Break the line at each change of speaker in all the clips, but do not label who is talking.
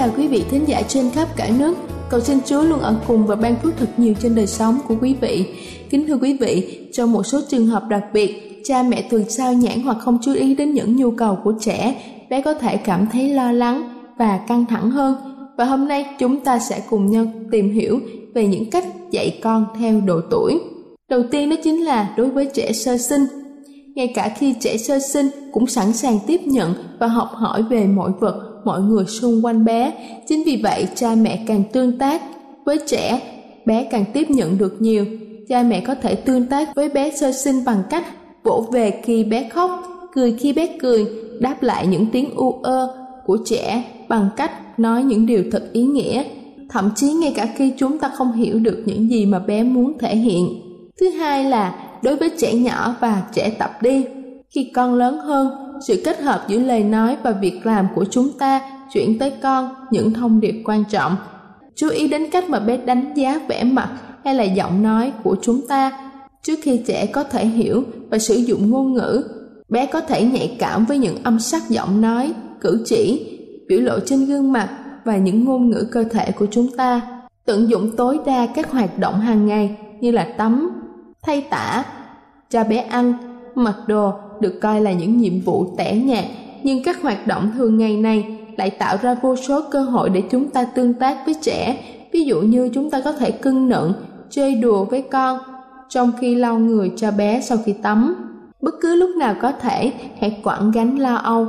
Chào quý vị thính giả trên khắp cả nước. Cầu xin Chúa luôn ở cùng và ban phước thật nhiều trên đời sống của quý vị. Kính thưa quý vị, trong một số trường hợp đặc biệt, cha mẹ thường sao nhãn hoặc không chú ý đến những nhu cầu của trẻ, bé có thể cảm thấy lo lắng và căng thẳng hơn. Và hôm nay chúng ta sẽ cùng nhau tìm hiểu về những cách dạy con theo độ tuổi. Đầu tiên đó chính là đối với trẻ sơ sinh. Ngay cả khi trẻ sơ sinh cũng sẵn sàng tiếp nhận và học hỏi về mọi vật mọi người xung quanh bé. Chính vì vậy, cha mẹ càng tương tác với trẻ, bé càng tiếp nhận được nhiều. Cha mẹ có thể tương tác với bé sơ sinh bằng cách vỗ về khi bé khóc, cười khi bé cười, đáp lại những tiếng u ơ của trẻ bằng cách nói những điều thật ý nghĩa. Thậm chí ngay cả khi chúng ta không hiểu được những gì mà bé muốn thể hiện. Thứ hai là đối với trẻ nhỏ và trẻ tập đi khi con lớn hơn, sự kết hợp giữa lời nói và việc làm của chúng ta chuyển tới con những thông điệp quan trọng. Chú ý đến cách mà bé đánh giá vẻ mặt hay là giọng nói của chúng ta trước khi trẻ có thể hiểu và sử dụng ngôn ngữ. Bé có thể nhạy cảm với những âm sắc giọng nói, cử chỉ, biểu lộ trên gương mặt và những ngôn ngữ cơ thể của chúng ta. Tận dụng tối đa các hoạt động hàng ngày như là tắm, thay tả, cho bé ăn, mặc đồ được coi là những nhiệm vụ tẻ nhạt, nhưng các hoạt động thường ngày này lại tạo ra vô số cơ hội để chúng ta tương tác với trẻ. Ví dụ như chúng ta có thể cưng nựng chơi đùa với con trong khi lau người cho bé sau khi tắm. Bất cứ lúc nào có thể, hãy quẳng gánh lo âu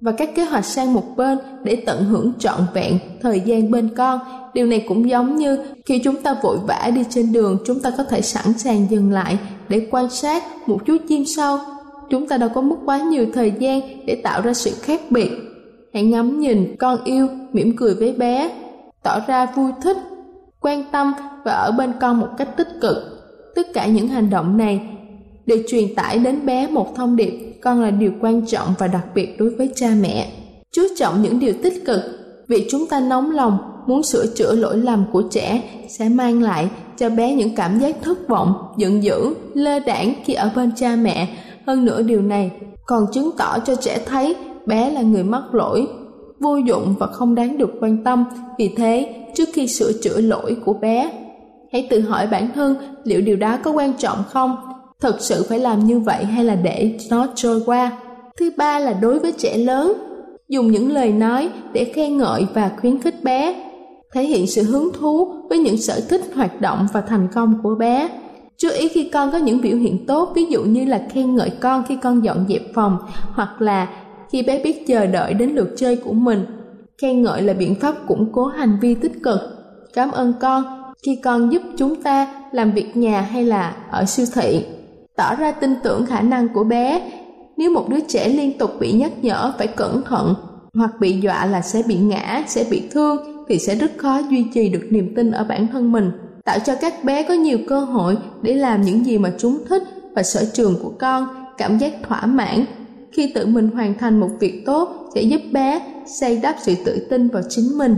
và các kế hoạch sang một bên để tận hưởng trọn vẹn thời gian bên con. Điều này cũng giống như khi chúng ta vội vã đi trên đường, chúng ta có thể sẵn sàng dừng lại để quan sát một chú chim sâu chúng ta đâu có mất quá nhiều thời gian để tạo ra sự khác biệt. Hãy ngắm nhìn con yêu mỉm cười với bé, tỏ ra vui thích, quan tâm và ở bên con một cách tích cực. Tất cả những hành động này đều truyền tải đến bé một thông điệp, con là điều quan trọng và đặc biệt đối với cha mẹ. Chú trọng những điều tích cực, vì chúng ta nóng lòng muốn sửa chữa lỗi lầm của trẻ sẽ mang lại cho bé những cảm giác thất vọng, giận dữ, lơ đãng khi ở bên cha mẹ hơn nữa điều này còn chứng tỏ cho trẻ thấy bé là người mắc lỗi, vô dụng và không đáng được quan tâm. Vì thế, trước khi sửa chữa lỗi của bé, hãy tự hỏi bản thân liệu điều đó có quan trọng không? Thật sự phải làm như vậy hay là để nó trôi qua? Thứ ba là đối với trẻ lớn, dùng những lời nói để khen ngợi và khuyến khích bé, thể hiện sự hứng thú với những sở thích hoạt động và thành công của bé chú ý khi con có những biểu hiện tốt, ví dụ như là khen ngợi con khi con dọn dẹp phòng, hoặc là khi bé biết chờ đợi đến lượt chơi của mình. Khen ngợi là biện pháp củng cố hành vi tích cực. Cảm ơn con. Khi con giúp chúng ta làm việc nhà hay là ở siêu thị, tỏ ra tin tưởng khả năng của bé. Nếu một đứa trẻ liên tục bị nhắc nhở phải cẩn thận, hoặc bị dọa là sẽ bị ngã, sẽ bị thương, thì sẽ rất khó duy trì được niềm tin ở bản thân mình tạo cho các bé có nhiều cơ hội để làm những gì mà chúng thích và sở trường của con, cảm giác thỏa mãn. Khi tự mình hoàn thành một việc tốt sẽ giúp bé xây đắp sự tự tin vào chính mình.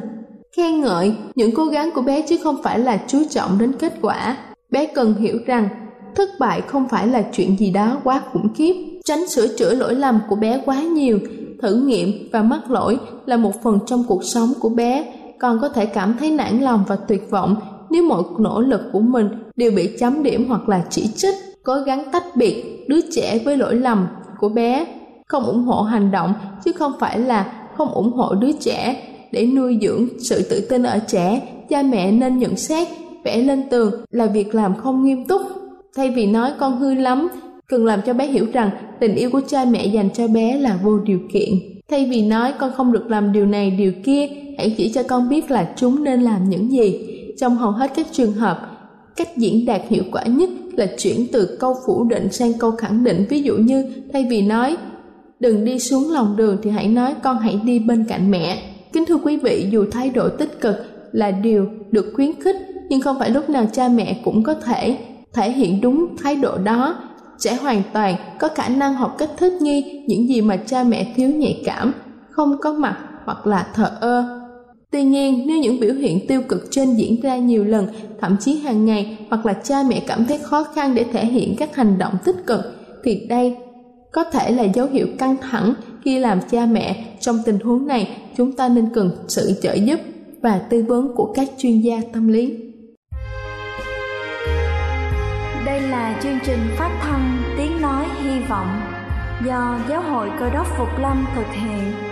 Khen ngợi những cố gắng của bé chứ không phải là chú trọng đến kết quả. Bé cần hiểu rằng, thất bại không phải là chuyện gì đó quá khủng khiếp. Tránh sửa chữa lỗi lầm của bé quá nhiều, thử nghiệm và mắc lỗi là một phần trong cuộc sống của bé. Con có thể cảm thấy nản lòng và tuyệt vọng nếu mọi nỗ lực của mình đều bị chấm điểm hoặc là chỉ trích, cố gắng tách biệt đứa trẻ với lỗi lầm của bé. Không ủng hộ hành động, chứ không phải là không ủng hộ đứa trẻ. Để nuôi dưỡng sự tự tin ở trẻ, cha mẹ nên nhận xét, vẽ lên tường là việc làm không nghiêm túc. Thay vì nói con hư lắm, cần làm cho bé hiểu rằng tình yêu của cha mẹ dành cho bé là vô điều kiện. Thay vì nói con không được làm điều này, điều kia, hãy chỉ cho con biết là chúng nên làm những gì trong hầu hết các trường hợp, cách diễn đạt hiệu quả nhất là chuyển từ câu phủ định sang câu khẳng định. Ví dụ như, thay vì nói, đừng đi xuống lòng đường thì hãy nói, con hãy đi bên cạnh mẹ. Kính thưa quý vị, dù thái độ tích cực là điều được khuyến khích, nhưng không phải lúc nào cha mẹ cũng có thể thể hiện đúng thái độ đó. Trẻ hoàn toàn có khả năng học cách thích nghi những gì mà cha mẹ thiếu nhạy cảm, không có mặt hoặc là thờ ơ tuy nhiên, nếu những biểu hiện tiêu cực trên diễn ra nhiều lần, thậm chí hàng ngày, hoặc là cha mẹ cảm thấy khó khăn để thể hiện các hành động tích cực, thì đây có thể là dấu hiệu căng thẳng khi làm cha mẹ. Trong tình huống này, chúng ta nên cần sự trợ giúp và tư vấn của các chuyên gia tâm lý.
Đây là chương trình phát thanh tiếng nói hy vọng do giáo hội cơ đốc phục lâm thực hiện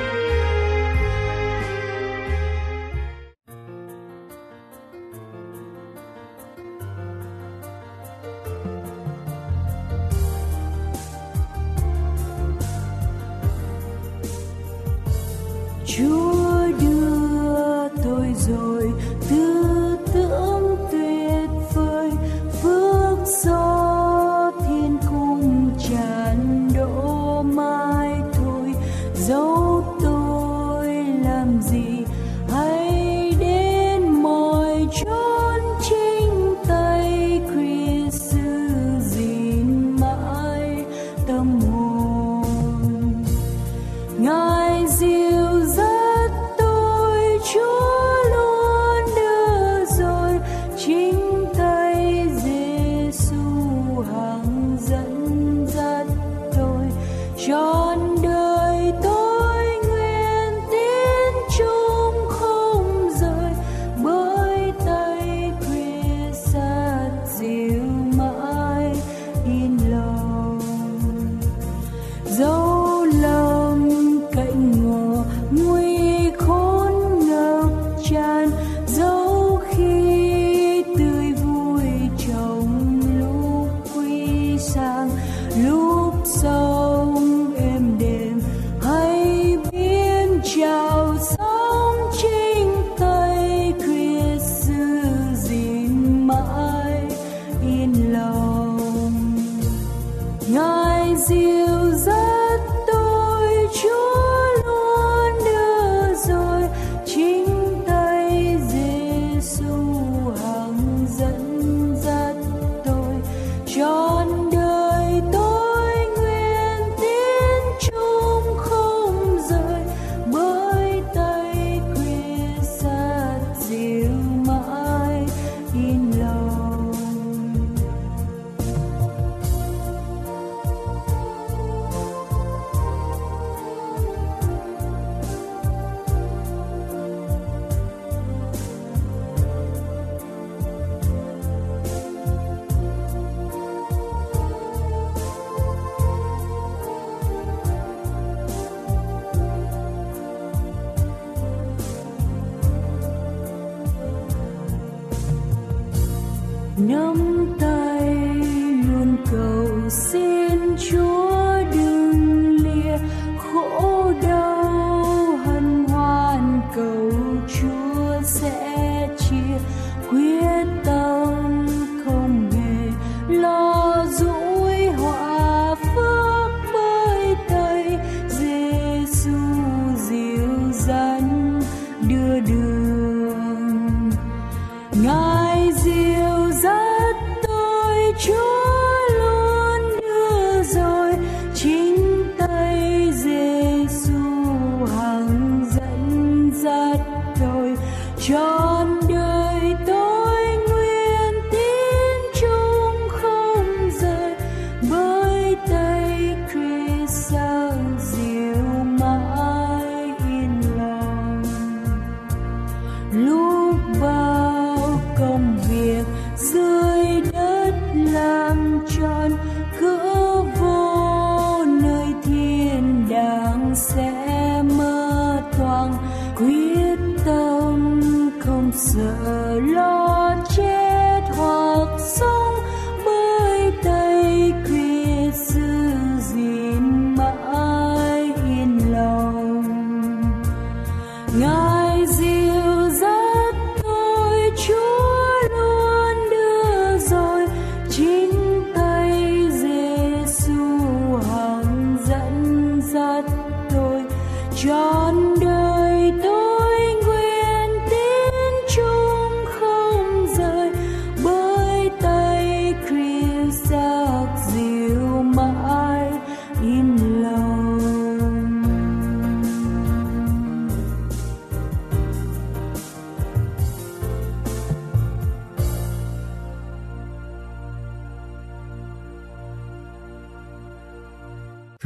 don't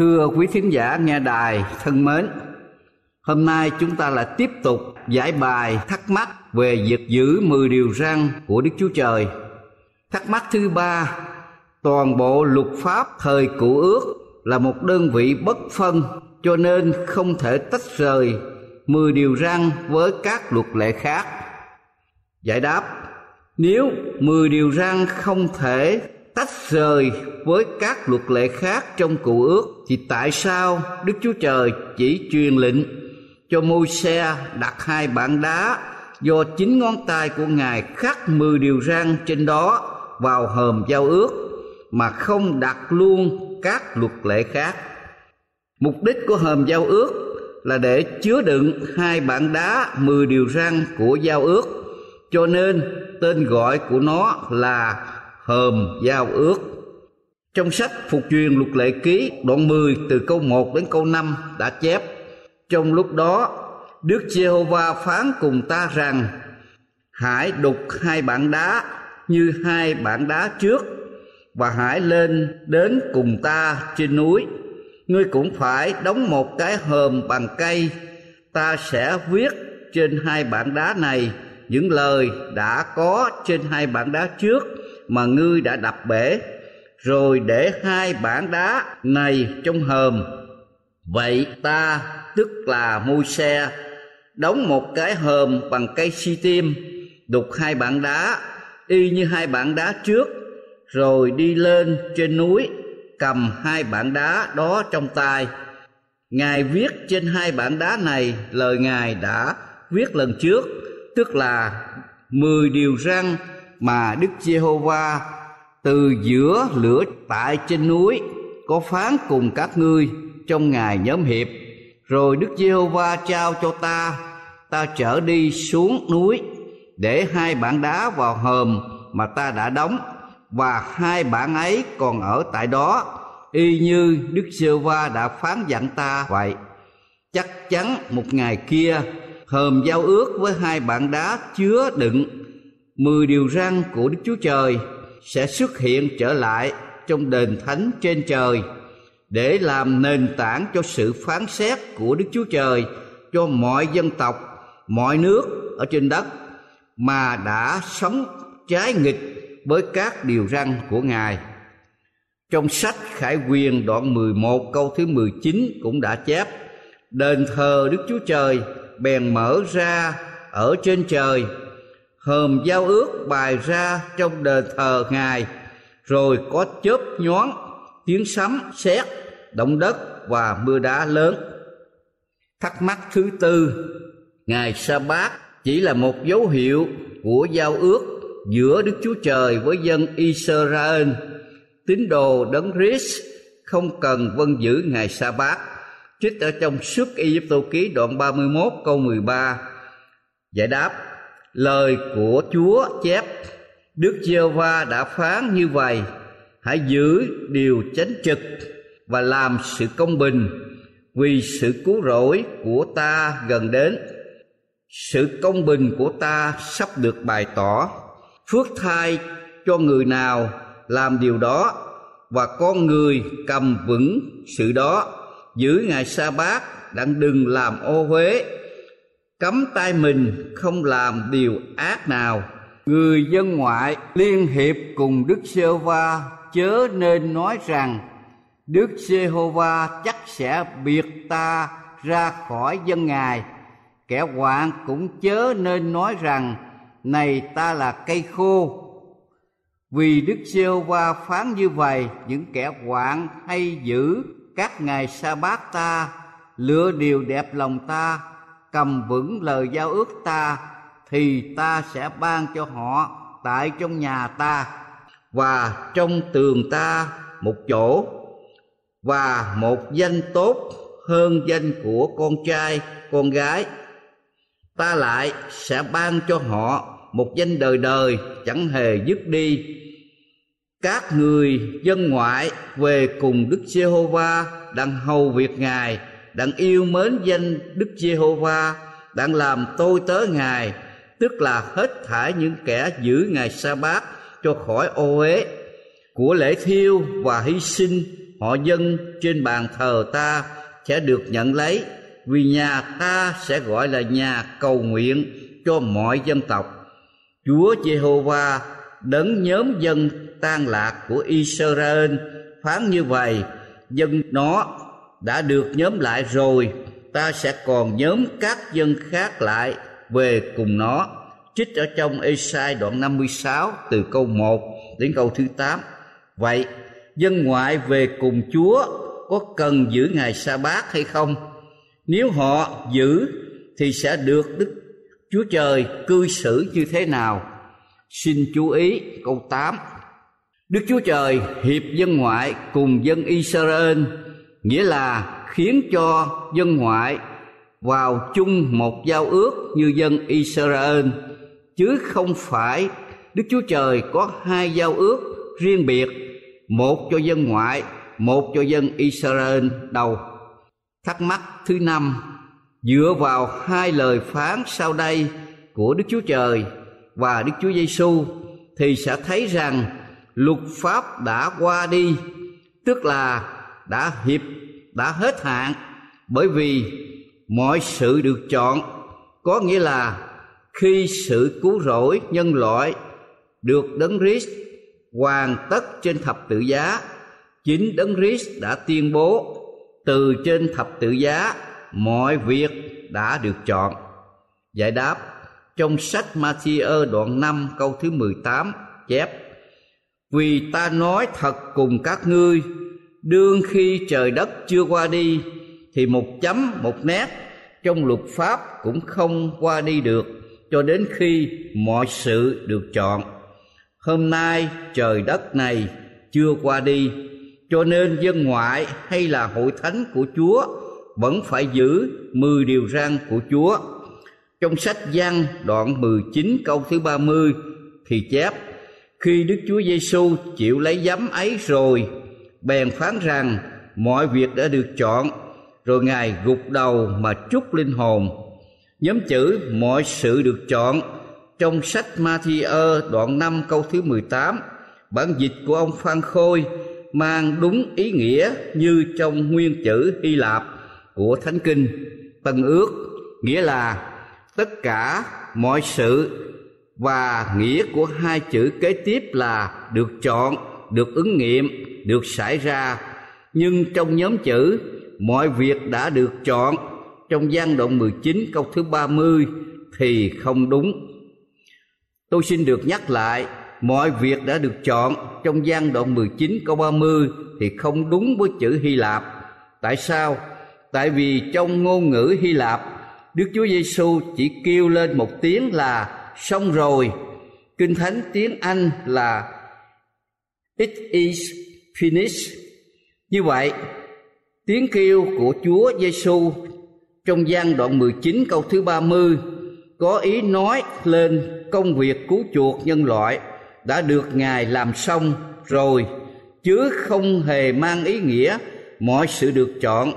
Thưa quý thính giả nghe đài thân mến, hôm nay chúng ta lại tiếp tục giải bài thắc mắc về việc giữ 10 điều răn của Đức Chúa Trời. Thắc mắc thứ ba, toàn bộ luật pháp thời cũ ước là một đơn vị bất phân cho nên không thể tách rời 10 điều răn với các luật lệ khác. Giải đáp, nếu 10 điều răn không thể tách rời với các luật lệ khác trong cụ ước thì tại sao Đức Chúa Trời chỉ truyền lệnh cho môi xe đặt hai bản đá do chính ngón tay của Ngài khắc mười điều răn trên đó vào hòm giao ước mà không đặt luôn các luật lệ khác. Mục đích của hòm giao ước là để chứa đựng hai bản đá mười điều răn của giao ước, cho nên tên gọi của nó là hờm, giao ước. Trong sách Phục truyền luật lệ ký, đoạn 10 từ câu 1 đến câu 5 đã chép, Trong lúc đó, Đức Giê-hô-va phán cùng ta rằng Hãy đục hai bản đá như hai bản đá trước, Và hãy lên đến cùng ta trên núi. Ngươi cũng phải đóng một cái hòm bằng cây. Ta sẽ viết trên hai bản đá này những lời đã có trên hai bản đá trước mà ngươi đã đập bể, rồi để hai bản đá này trong hòm. Vậy ta, tức là môi xe đóng một cái hòm bằng cây si tim, đục hai bản đá, y như hai bản đá trước, rồi đi lên trên núi, cầm hai bản đá đó trong tay. Ngài viết trên hai bản đá này lời ngài đã viết lần trước, tức là mười điều răn mà Đức Giê-hô-va từ giữa lửa tại trên núi có phán cùng các ngươi trong ngày nhóm hiệp. Rồi Đức Giê-hô-va trao cho ta ta trở đi xuống núi để hai bản đá vào hòm mà ta đã đóng, và hai bản ấy còn ở tại đó. Y như Đức Giê-hô-va đã phán dặn ta vậy. Chắc chắn một ngày kia, hòm giao ước với hai bản đá chứa đựng mười điều răn của Đức Chúa Trời sẽ xuất hiện trở lại trong đền thánh trên trời để làm nền tảng cho sự phán xét của Đức Chúa Trời cho mọi dân tộc, mọi nước ở trên đất mà đã sống trái nghịch với các điều răn của Ngài. Trong sách Khải Quyền đoạn 11 câu thứ 19 cũng đã chép Đền thờ Đức Chúa Trời bèn mở ra ở trên trời hòm giao ước bài ra trong đền thờ ngài, rồi có chớp nhoáng, tiếng sấm sét, động đất và mưa đá lớn. Thắc mắc thứ tư ngày sa bát chỉ là một dấu hiệu của giao ước giữa đức chúa trời với dân israel. Tín đồ đấng christ không cần vân giữ ngày sa bát. Trích ở trong Sức Ai Cập ký đoạn 31 câu 13 giải đáp lời của Chúa chép, Đức Giê-hô-va đã phán như vậy, hãy giữ điều chánh trực và làm sự công bình vì sự cứu rỗi của ta gần đến. Sự công bình của ta sắp được bày tỏ. Phước thai cho người nào làm điều đó và con người cầm vững sự đó. Giữ ngày sa bát đặng đừng làm ô huế cấm tay mình không làm điều ác nào. Người dân ngoại liên hiệp cùng đức giê va chớ nên nói rằng, đức sê hô va chắc sẽ biệt ta ra khỏi dân ngài. Kẻ hoạn cũng chớ nên nói rằng, này ta là cây khô. Vì đức sê hô va phán như vậy, những kẻ hoạn hay giữ các ngày sa bát ta, lựa điều đẹp lòng ta cầm vững lời giao ước ta thì ta sẽ ban cho họ tại trong nhà ta và trong tường ta một chỗ và một danh tốt hơn danh của con trai con gái. Ta lại sẽ ban cho họ một danh đời đời chẳng hề dứt đi. Các người dân ngoại về cùng Đức Giê-hô-va đang hầu việc Ngài, đang yêu mến danh Đức Giê-hô-va, đang làm tôi tớ Ngài, tức là hết thải những kẻ giữ Ngài Sa-bát cho khỏi ô uế của lễ thiêu và hy sinh họ dân trên bàn thờ ta sẽ được nhận lấy vì nhà ta sẽ gọi là nhà cầu nguyện cho mọi dân tộc. Chúa Giê-hô-va đấng nhóm dân tan lạc của Israel phán như vậy dân nó đã được nhóm lại rồi, ta sẽ còn nhóm các dân khác lại về cùng nó. Trích ở trong Esai đoạn 56 từ câu 1 đến câu thứ 8 vậy, dân ngoại về cùng Chúa có cần giữ ngày sa bát hay không? Nếu họ giữ, thì sẽ được Đức Chúa Trời cư xử như thế nào? Xin chú ý câu 8 Đức Chúa Trời hiệp dân ngoại cùng dân Israel nghĩa là khiến cho dân ngoại vào chung một giao ước như dân Israel, chứ không phải Đức Chúa Trời có hai giao ước riêng biệt, một cho dân ngoại, một cho dân Israel đâu thắc mắc thứ năm, dựa vào hai lời phán sau đây của Đức Chúa Trời và Đức Chúa Giêsu thì sẽ thấy rằng luật pháp đã qua đi, tức là đã hiệp, đã hết hạn. Bởi vì mọi sự được chọn, có nghĩa là khi sự cứu rỗi nhân loại được đấng Christ hoàn tất trên thập tự giá, chính đấng Christ đã tuyên bố từ trên thập tự giá mọi việc đã được chọn. Giải đáp trong sách Matthew đoạn 5 câu thứ 18 chép, Vì ta nói thật cùng các ngươi Đương khi trời đất chưa qua đi, Thì một chấm, một nét trong luật pháp cũng không qua đi được Cho đến khi mọi sự được chọn. Hôm nay trời đất này chưa qua đi, Cho nên dân ngoại hay là hội thánh của Chúa Vẫn phải giữ mười điều răn của Chúa. Trong sách Giăng đoạn 19 câu thứ 30 thì chép, khi Đức Chúa Giêsu chịu lấy giấm ấy rồi bèn phán rằng, mọi việc đã được chọn, rồi ngài gục đầu mà chúc linh hồn. Nhóm chữ mọi sự được chọn trong sách Matthew đoạn 5 câu thứ 18 bản dịch của ông Phan Khôi mang đúng ý nghĩa như trong nguyên chữ Hy Lạp của Thánh Kinh. Tân ước nghĩa là tất cả mọi sự và nghĩa của hai chữ kế tiếp là được chọn, được ứng nghiệm được xảy ra nhưng trong nhóm chữ mọi việc đã được chọn trong gian đoạn 19 câu thứ 30 thì không đúng. Tôi xin được nhắc lại mọi việc đã được chọn trong gian đoạn 19 câu 30 thì không đúng với chữ Hy Lạp. Tại sao? Tại vì trong ngôn ngữ Hy Lạp, Đức Chúa Giêsu chỉ kêu lên một tiếng là xong rồi. Kinh Thánh tiếng Anh là It is finish Như vậy, tiếng kêu của Chúa Giêsu trong gian đoạn 19 câu thứ 30 có ý nói lên công việc cứu chuộc nhân loại đã được Ngài làm xong rồi chứ không hề mang ý nghĩa mọi sự được chọn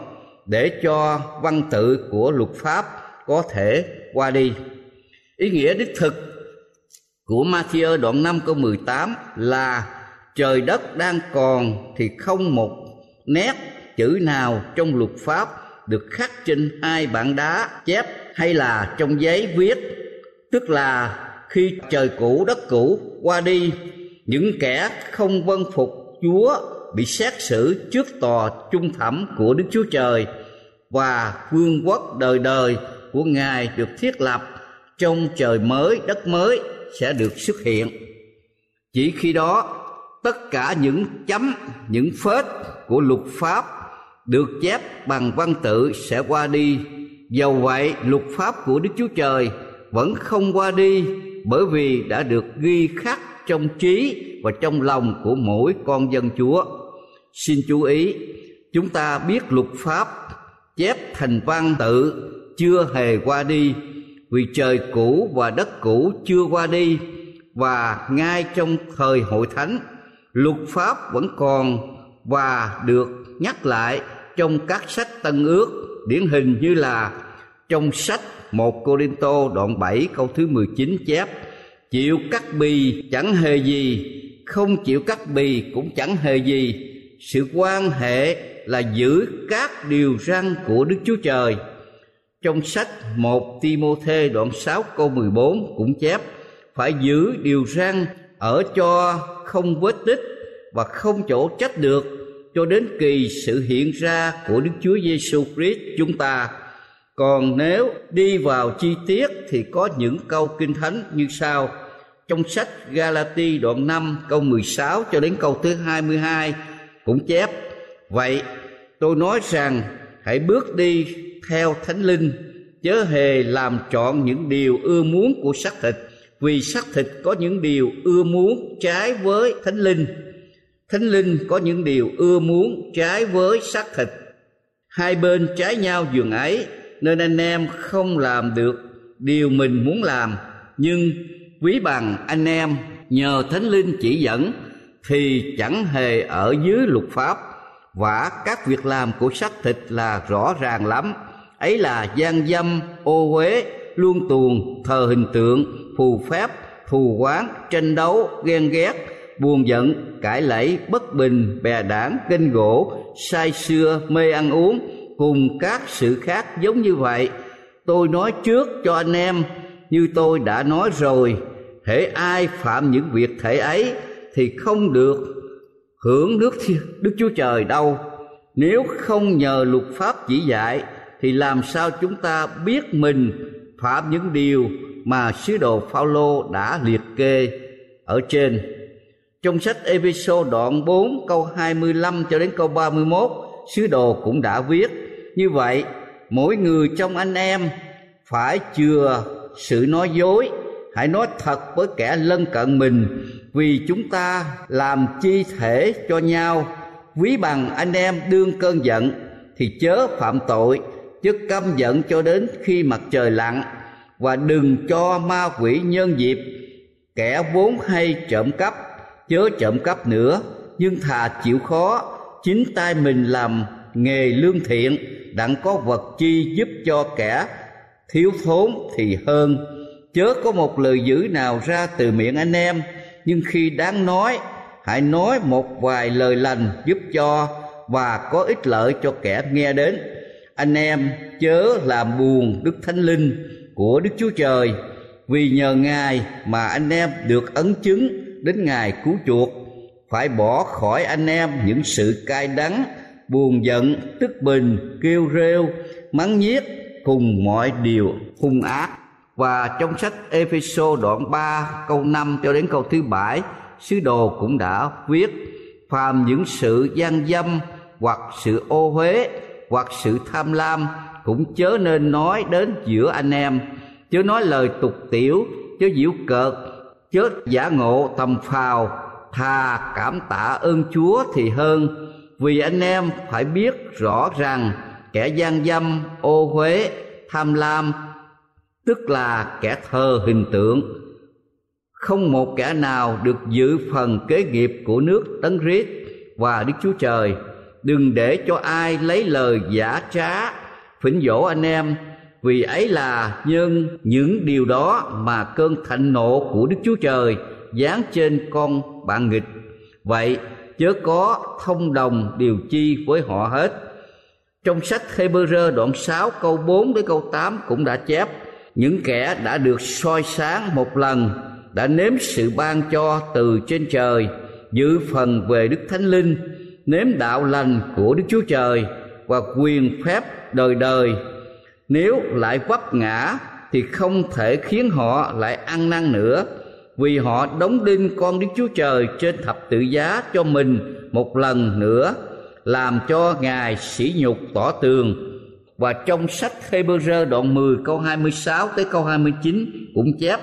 để cho văn tự của luật pháp có thể qua đi. Ý nghĩa đích thực của Matthew đoạn 5 câu 18 là trời đất đang còn thì không một nét chữ nào trong luật pháp được khắc trên hai bảng đá chép hay là trong giấy viết. Tức là khi trời cũ, đất cũ qua đi, những kẻ không vâng phục chúa bị xét xử trước tòa trung thẩm của đức chúa trời và vương quốc đời đời của ngài được thiết lập trong trời mới, đất mới sẽ được xuất hiện. Chỉ khi đó tất cả những chấm, những phết của luật pháp được chép bằng văn tự sẽ qua đi. Dầu vậy, luật pháp của đức chúa trời vẫn không qua đi bởi vì đã được ghi khắc trong trí và trong lòng của mỗi con dân chúa. Xin chú ý, chúng ta biết luật pháp chép thành văn tự chưa hề qua đi, vì trời cũ và đất cũ chưa qua đi, và ngay trong thời hội thánh luật pháp vẫn còn và được nhắc lại trong các sách tân ước, điển hình như là trong sách một Corinto đoạn 7 câu thứ 19 chép, Chịu cắt bì chẳng hề gì, Không chịu cắt bì cũng chẳng hề gì. Sự quan hệ là giữ các điều răn của Đức Chúa Trời. Trong sách một Timôthê đoạn 6 câu 14 cũng chép, Phải giữ điều răn ở cho không vết tích và không chỗ trách được, cho đến kỳ sự hiện ra của Đức Chúa Giêsu Christ chúng ta. Còn nếu đi vào chi tiết thì có những câu kinh thánh như sau. Trong sách Galati đoạn 5 câu 16 cho đến câu thứ 22 cũng chép, vậy tôi nói rằng, hãy bước đi theo thánh linh, chớ hề làm chọn những điều ưa muốn của xác thịt vì xác thịt có những điều ưa muốn trái với thánh linh. Thánh linh có những điều ưa muốn trái với xác thịt. Hai bên trái nhau giường ấy, nên anh em không làm được điều mình muốn làm. Nhưng quý bằng anh em nhờ thánh linh chỉ dẫn thì chẳng hề ở dưới luật pháp. Và các việc làm của xác thịt là rõ ràng lắm. Ấy là gian dâm, ô uế, luôn tuồng thờ hình tượng phù phép thù quán, tranh đấu, ghen ghét, buồn giận, cãi lẫy, bất bình, bè đảng, kinh gỗ, say xưa mê ăn uống. Cùng các sự khác giống như vậy, tôi nói trước cho anh em, như tôi đã nói rồi. Hễ ai phạm những việc thể ấy thì không được hưởng nước đức chúa trời đâu. Nếu không nhờ luật pháp chỉ dạy thì làm sao chúng ta biết mình phạm những điều mà sứ đồ Phaolô đã liệt kê ở trên. Trong sách Ephesos đoạn 4 câu 25 cho đến câu 31, sứ đồ cũng đã viết như vậy mỗi người trong anh em phải chừa sự nói dối hãy nói thật với kẻ lân cận mình vì chúng ta làm chi thể cho nhau ví bằng anh em đương cơn giận thì chớ phạm tội chứ căm giận cho đến khi mặt trời lặn và đừng cho ma quỷ nhân dịp. Kẻ vốn hay trộm cắp, chớ trộm cắp nữa, nhưng thà chịu khó. Chính tay mình làm nghề lương thiện, đặng có vật chi giúp cho kẻ thiếu thốn thì hơn. Chớ có một lời dữ nào ra từ miệng anh em, nhưng khi đáng nói, hãy nói một vài lời lành giúp cho và có ích lợi cho kẻ nghe đến. Anh em chớ làm buồn đức thánh linh của đức chúa trời. Vì nhờ ngài mà anh em được ấn chứng đến Ngài cứu chuộc. Phải bỏ khỏi anh em những sự cay đắng buồn giận tức bình kêu rêu mắng nhiếc cùng mọi điều hung ác. Và trong sách Epheso đoạn 3 câu 5 cho đến câu thứ 7, sứ đồ cũng đã viết phàm những sự gian dâm hoặc sự ô huế hoặc sự tham lam cũng chớ nên nói đến giữa anh em. Chớ nói lời tục tiểu, chớ diễu cợt, chớ giả ngộ tầm phào. Thà cảm tạ ơn chúa thì hơn, vì anh em phải biết rõ rằng kẻ gian dâm, ô huế, tham lam, tức là kẻ thờ hình tượng. Không một kẻ nào được giữ phần kế nghiệp của nước tấn rít và đức chúa trời. Đừng để cho ai lấy lời giả trá phỉnh dỗ anh em, vì ấy là nhân những điều đó mà cơn thạnh nộ của đức chúa trời giáng trên con bạn nghịch. Vậy chớ có thông đồng điều chi với họ hết. Trong sách Hebrew đoạn 6 câu 4 đến câu 8 cũng đã chép, những kẻ đã được soi sáng một lần đã nếm sự ban cho từ trên trời, giữ phần về đức thánh linh, nếm đạo lành của đức chúa trời và quyền phép đời đời. Nếu lại vấp ngã thì không thể khiến họ lại ăn năn nữa, vì họ đóng đinh con đức chúa trời trên thập tự giá cho mình một lần nữa, làm cho ngài sỉ nhục tỏ tường. Và trong sách Hebrew đoạn 10 câu 26 tới câu 29 cũng chép,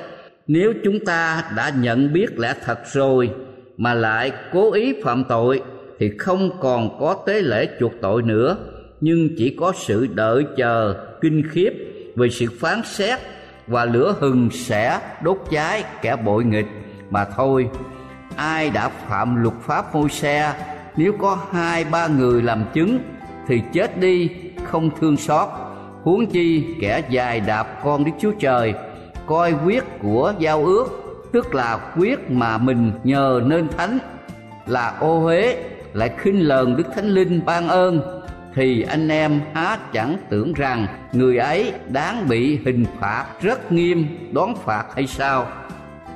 nếu chúng ta đã nhận biết lẽ thật rồi mà lại cố ý phạm tội thì không còn có tế lễ chuộc tội nữa nhưng chỉ có sự đợi chờ, kinh khiếp về sự phán xét và lửa hừng sẽ đốt cháy kẻ bội nghịch. Mà thôi, ai đã phạm luật pháp môi xe? Nếu có hai ba người làm chứng thì chết đi, không thương xót. Huống chi kẻ dài đạp con đức chúa trời, coi quyết của giao ước, tức là quyết mà mình nhờ nên thánh, là ô huế lại khinh lờn đức thánh linh ban ơn thì anh em há chẳng tưởng rằng người ấy đáng bị hình phạt rất nghiêm đón phạt hay sao?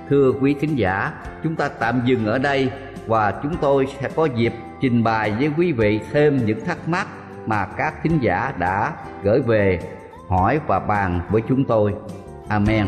Thưa quý thính giả, chúng ta tạm dừng ở đây và chúng tôi sẽ có dịp trình bày với quý vị thêm những thắc mắc mà các thính giả đã gửi về, hỏi và bàn với chúng tôi. Amen.